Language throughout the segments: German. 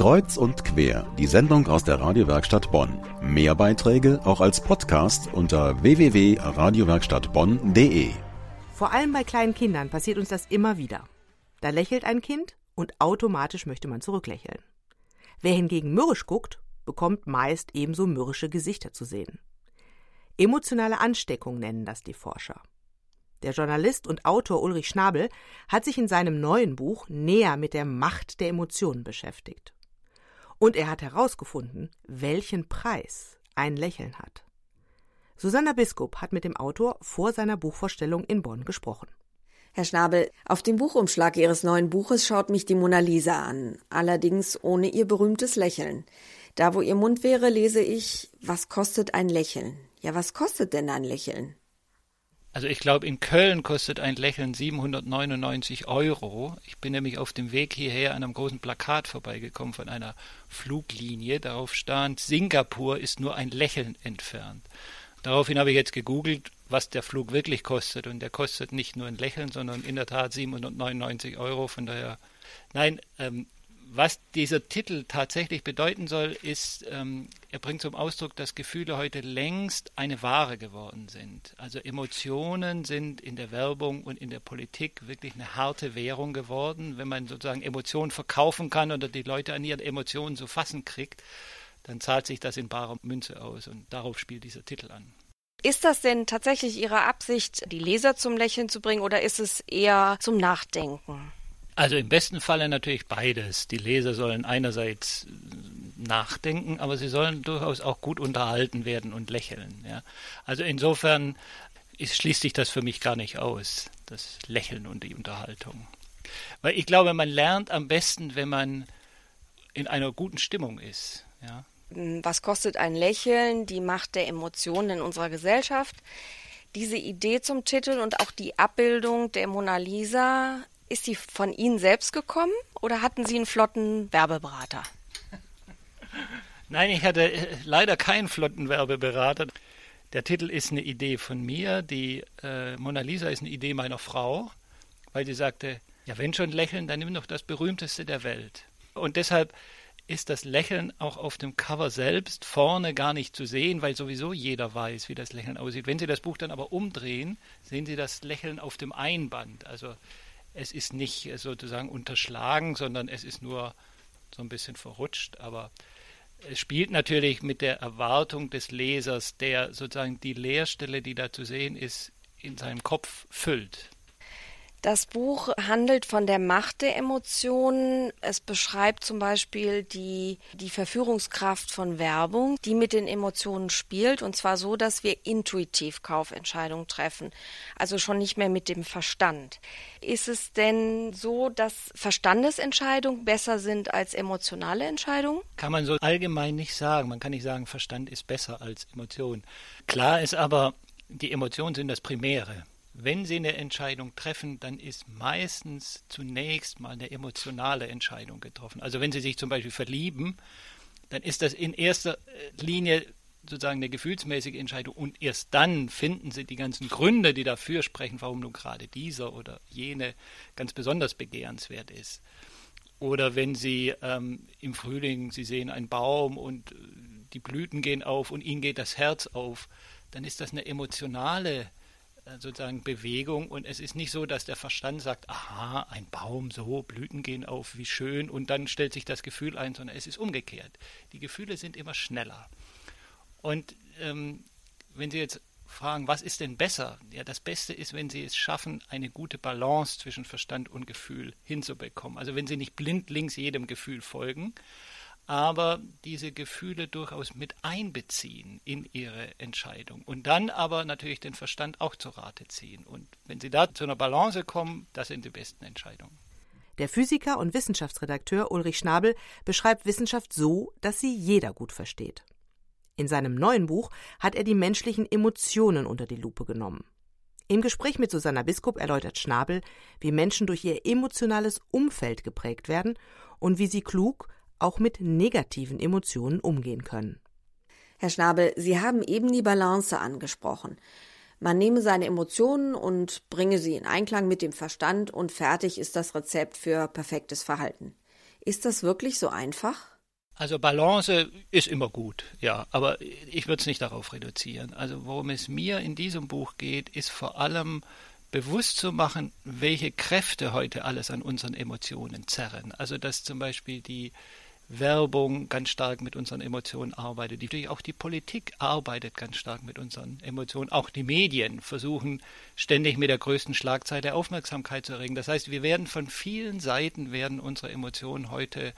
Kreuz und quer, die Sendung aus der Radiowerkstatt Bonn. Mehr Beiträge auch als Podcast unter www.radiowerkstattbonn.de. Vor allem bei kleinen Kindern passiert uns das immer wieder. Da lächelt ein Kind und automatisch möchte man zurücklächeln. Wer hingegen mürrisch guckt, bekommt meist ebenso mürrische Gesichter zu sehen. Emotionale Ansteckung nennen das die Forscher. Der Journalist und Autor Ulrich Schnabel hat sich in seinem neuen Buch näher mit der Macht der Emotionen beschäftigt. Und er hat herausgefunden, welchen Preis ein Lächeln hat. Susanna Biskup hat mit dem Autor vor seiner Buchvorstellung in Bonn gesprochen. Herr Schnabel, auf dem Buchumschlag Ihres neuen Buches schaut mich die Mona Lisa an, allerdings ohne ihr berühmtes Lächeln. Da, wo ihr Mund wäre, lese ich, was kostet ein Lächeln? Ja, was kostet denn ein Lächeln? Also ich glaube, in Köln kostet ein Lächeln 799 Euro. Ich bin nämlich auf dem Weg hierher an einem großen Plakat vorbeigekommen von einer Fluglinie. Darauf stand, Singapur ist nur ein Lächeln entfernt. Daraufhin habe ich jetzt gegoogelt, was der Flug wirklich kostet. Und der kostet nicht nur ein Lächeln, sondern in der Tat 799 Euro. Von daher, nein, ähm, was dieser Titel tatsächlich bedeuten soll, ist, ähm, er bringt zum Ausdruck, dass Gefühle heute längst eine Ware geworden sind. Also Emotionen sind in der Werbung und in der Politik wirklich eine harte Währung geworden. Wenn man sozusagen Emotionen verkaufen kann oder die Leute an ihren Emotionen zu fassen kriegt, dann zahlt sich das in barer Münze aus. Und darauf spielt dieser Titel an. Ist das denn tatsächlich Ihre Absicht, die Leser zum Lächeln zu bringen oder ist es eher zum Nachdenken? Also im besten Falle natürlich beides. Die Leser sollen einerseits nachdenken, aber sie sollen durchaus auch gut unterhalten werden und lächeln. Ja. Also insofern ist, schließt sich das für mich gar nicht aus, das Lächeln und die Unterhaltung. Weil ich glaube, man lernt am besten, wenn man in einer guten Stimmung ist. Ja. Was kostet ein Lächeln, die Macht der Emotionen in unserer Gesellschaft? Diese Idee zum Titel und auch die Abbildung der Mona Lisa ist sie von Ihnen selbst gekommen oder hatten Sie einen flotten Werbeberater? Nein, ich hatte äh, leider keinen flotten Werbeberater. Der Titel ist eine Idee von mir. Die äh, Mona Lisa ist eine Idee meiner Frau, weil sie sagte, ja, wenn schon lächeln, dann nimm doch das berühmteste der Welt. Und deshalb ist das Lächeln auch auf dem Cover selbst vorne gar nicht zu sehen, weil sowieso jeder weiß, wie das Lächeln aussieht. Wenn Sie das Buch dann aber umdrehen, sehen Sie das Lächeln auf dem Einband. Also es ist nicht sozusagen unterschlagen, sondern es ist nur so ein bisschen verrutscht, aber spielt natürlich mit der Erwartung des Lesers, der sozusagen die Leerstelle, die da zu sehen ist, in seinem Kopf füllt. Das Buch handelt von der Macht der Emotionen. Es beschreibt zum Beispiel die, die Verführungskraft von Werbung, die mit den Emotionen spielt, und zwar so, dass wir intuitiv Kaufentscheidungen treffen, also schon nicht mehr mit dem Verstand. Ist es denn so, dass Verstandesentscheidungen besser sind als emotionale Entscheidungen? Kann man so allgemein nicht sagen. Man kann nicht sagen, Verstand ist besser als Emotion. Klar ist aber, die Emotionen sind das Primäre wenn Sie eine Entscheidung treffen, dann ist meistens zunächst mal eine emotionale Entscheidung getroffen. Also wenn Sie sich zum Beispiel verlieben, dann ist das in erster äh, Linie sozusagen eine gefühlsmäßige Entscheidung und erst dann finden Sie die ganzen Gründe, die dafür sprechen, warum nun gerade dieser oder jene ganz besonders begehrenswert ist. Oder wenn Sie ähm, im Frühling, Sie sehen einen Baum und äh, die Blüten gehen auf und Ihnen geht das Herz auf, dann ist das eine emotionale äh, sozusagen Bewegung und es ist nicht so, dass der Verstand sagt, aha, ein Baum, so, Blüten gehen auf, wie schön und dann stellt sich das Gefühl ein, sondern es ist umgekehrt. Die Gefühle sind immer schneller. Und ähm, wenn Sie jetzt fragen, was ist denn besser? Ja, das Beste ist, wenn Sie es schaffen, eine gute Balance zwischen Verstand und Gefühl hinzubekommen. Also wenn Sie nicht blindlings jedem Gefühl folgen, aber diese Gefühle durchaus mit einbeziehen in ihre Entscheidung und dann aber natürlich den Verstand auch zur Rate ziehen. Und wenn sie da zu einer Balance kommen, das sind die besten Entscheidungen. Der Physiker und Wissenschaftsredakteur Ulrich Schnabel beschreibt Wissenschaft so, dass sie jeder gut versteht. In seinem neuen Buch hat er die menschlichen Emotionen unter die Lupe genommen. Im Gespräch mit Susanna Biskup erläutert Schnabel, wie Menschen durch ihr emotionales Umfeld geprägt werden und wie sie klug auch mit negativen Emotionen umgehen können. Herr Schnabel, Sie haben eben die Balance angesprochen. Man nehme seine Emotionen und bringe sie in Einklang mit dem Verstand und fertig ist das Rezept für perfektes Verhalten. Ist das wirklich so einfach? Also Balance ist immer gut, ja, aber ich würde es nicht darauf reduzieren. Also worum es mir in diesem Buch geht, ist vor allem bewusst zu machen, welche Kräfte heute alles an unseren Emotionen zerren. Also dass zum Beispiel die Werbung ganz stark mit unseren Emotionen arbeitet. Natürlich auch die Politik arbeitet ganz stark mit unseren Emotionen. Auch die Medien versuchen ständig mit der größten Schlagzeile Aufmerksamkeit zu erregen. Das heißt, wir werden von vielen Seiten werden unsere Emotionen heute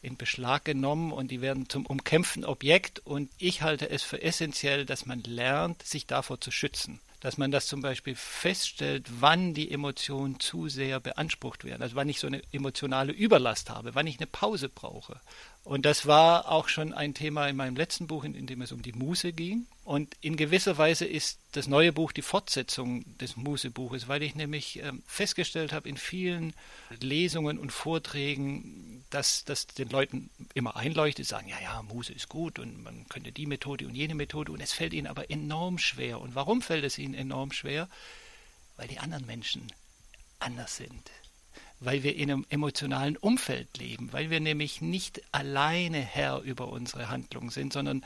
in Beschlag genommen und die werden zum umkämpften Objekt. Und ich halte es für essentiell, dass man lernt, sich davor zu schützen dass man das zum Beispiel feststellt, wann die Emotionen zu sehr beansprucht werden, also wann ich so eine emotionale Überlast habe, wann ich eine Pause brauche. Und das war auch schon ein Thema in meinem letzten Buch, in, in dem es um die Muße ging. Und in gewisser Weise ist das neue Buch die Fortsetzung des Mußebuches, weil ich nämlich äh, festgestellt habe in vielen Lesungen und Vorträgen, dass das den Leuten immer einleuchtet, sagen, ja, ja, Muße ist gut und man könnte die Methode und jene Methode und es fällt ihnen aber enorm schwer. Und warum fällt es ihnen enorm schwer? Weil die anderen Menschen anders sind weil wir in einem emotionalen Umfeld leben, weil wir nämlich nicht alleine Herr über unsere Handlungen sind, sondern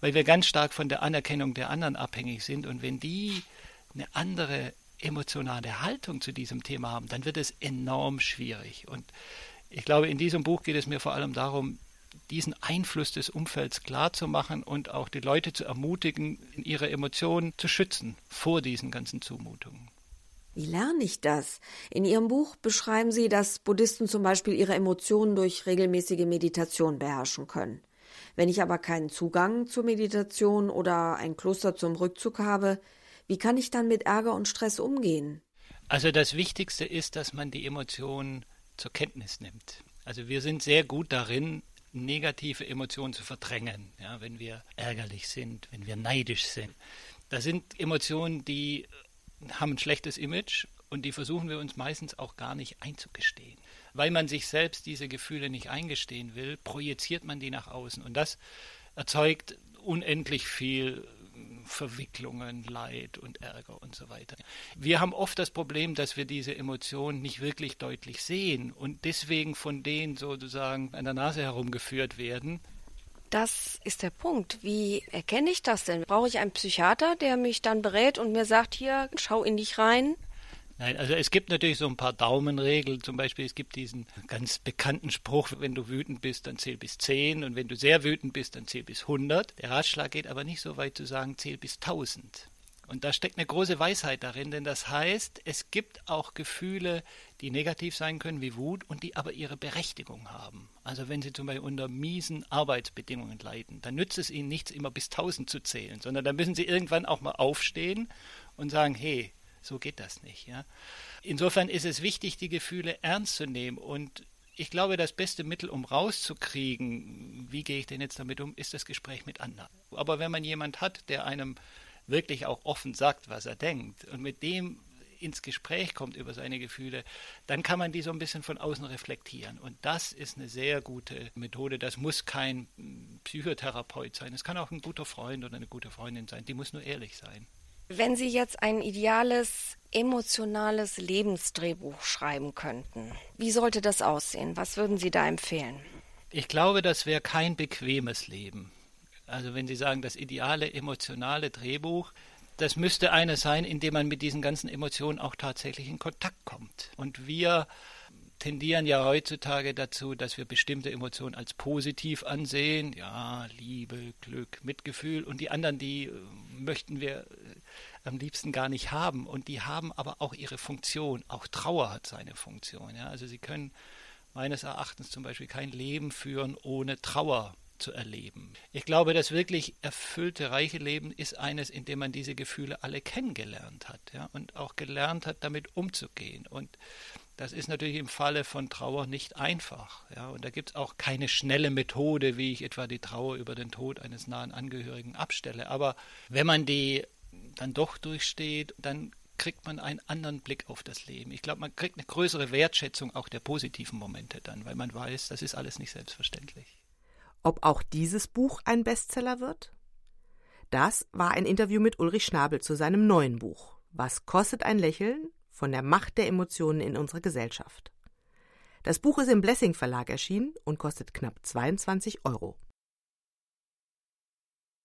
weil wir ganz stark von der Anerkennung der anderen abhängig sind. Und wenn die eine andere emotionale Haltung zu diesem Thema haben, dann wird es enorm schwierig. Und ich glaube, in diesem Buch geht es mir vor allem darum, diesen Einfluss des Umfelds klarzumachen und auch die Leute zu ermutigen, ihre Emotionen zu schützen vor diesen ganzen Zumutungen. Wie lerne ich das? In Ihrem Buch beschreiben Sie, dass Buddhisten zum Beispiel ihre Emotionen durch regelmäßige Meditation beherrschen können. Wenn ich aber keinen Zugang zur Meditation oder ein Kloster zum Rückzug habe, wie kann ich dann mit Ärger und Stress umgehen? Also das Wichtigste ist, dass man die Emotionen zur Kenntnis nimmt. Also wir sind sehr gut darin, negative Emotionen zu verdrängen, ja, wenn wir ärgerlich sind, wenn wir neidisch sind. Das sind Emotionen, die haben ein schlechtes Image und die versuchen wir uns meistens auch gar nicht einzugestehen. Weil man sich selbst diese Gefühle nicht eingestehen will, projiziert man die nach außen und das erzeugt unendlich viel Verwicklungen, Leid und Ärger und so weiter. Wir haben oft das Problem, dass wir diese Emotionen nicht wirklich deutlich sehen und deswegen von denen sozusagen an der Nase herumgeführt werden das ist der Punkt. Wie erkenne ich das denn? Brauche ich einen Psychiater, der mich dann berät und mir sagt, hier, schau in dich rein? Nein, also es gibt natürlich so ein paar Daumenregeln. Zum Beispiel, es gibt diesen ganz bekannten Spruch, wenn du wütend bist, dann zähl bis 10 und wenn du sehr wütend bist, dann zähl bis 100. Der Ratschlag geht aber nicht so weit zu sagen, zähl bis 1000. Und da steckt eine große Weisheit darin, denn das heißt, es gibt auch Gefühle, die negativ sein können wie Wut und die aber ihre Berechtigung haben. Also wenn Sie zum Beispiel unter miesen Arbeitsbedingungen leiden, dann nützt es Ihnen nichts, immer bis 1000 zu zählen, sondern dann müssen Sie irgendwann auch mal aufstehen und sagen, hey, so geht das nicht. Ja? Insofern ist es wichtig, die Gefühle ernst zu nehmen und ich glaube, das beste Mittel, um rauszukriegen, wie gehe ich denn jetzt damit um, ist das Gespräch mit anderen. Aber wenn man jemand hat, der einem wirklich auch offen sagt, was er denkt und mit dem ins Gespräch kommt über seine Gefühle, dann kann man die so ein bisschen von außen reflektieren. Und das ist eine sehr gute Methode. Das muss kein Psychotherapeut sein. Es kann auch ein guter Freund oder eine gute Freundin sein. Die muss nur ehrlich sein. Wenn Sie jetzt ein ideales, emotionales Lebensdrehbuch schreiben könnten, wie sollte das aussehen? Was würden Sie da empfehlen? Ich glaube, das wäre kein bequemes Leben. Also wenn Sie sagen, das ideale emotionale Drehbuch, das müsste eine sein, in dem man mit diesen ganzen Emotionen auch tatsächlich in Kontakt kommt. Und wir tendieren ja heutzutage dazu, dass wir bestimmte Emotionen als positiv ansehen. Ja, Liebe, Glück, Mitgefühl. Und die anderen, die möchten wir am liebsten gar nicht haben. Und die haben aber auch ihre Funktion. Auch Trauer hat seine Funktion. Ja? Also sie können meines Erachtens zum Beispiel kein Leben führen ohne Trauer zu erleben. Ich glaube, das wirklich erfüllte, reiche Leben ist eines, in dem man diese Gefühle alle kennengelernt hat ja, und auch gelernt hat, damit umzugehen. Und das ist natürlich im Falle von Trauer nicht einfach. Ja, und da gibt es auch keine schnelle Methode, wie ich etwa die Trauer über den Tod eines nahen Angehörigen abstelle. Aber wenn man die dann doch durchsteht, dann kriegt man einen anderen Blick auf das Leben. Ich glaube, man kriegt eine größere Wertschätzung auch der positiven Momente dann, weil man weiß, das ist alles nicht selbstverständlich. Ob auch dieses Buch ein Bestseller wird? Das war ein Interview mit Ulrich Schnabel zu seinem neuen Buch Was kostet ein Lächeln? von der Macht der Emotionen in unserer Gesellschaft. Das Buch ist im Blessing Verlag erschienen und kostet knapp 22 Euro.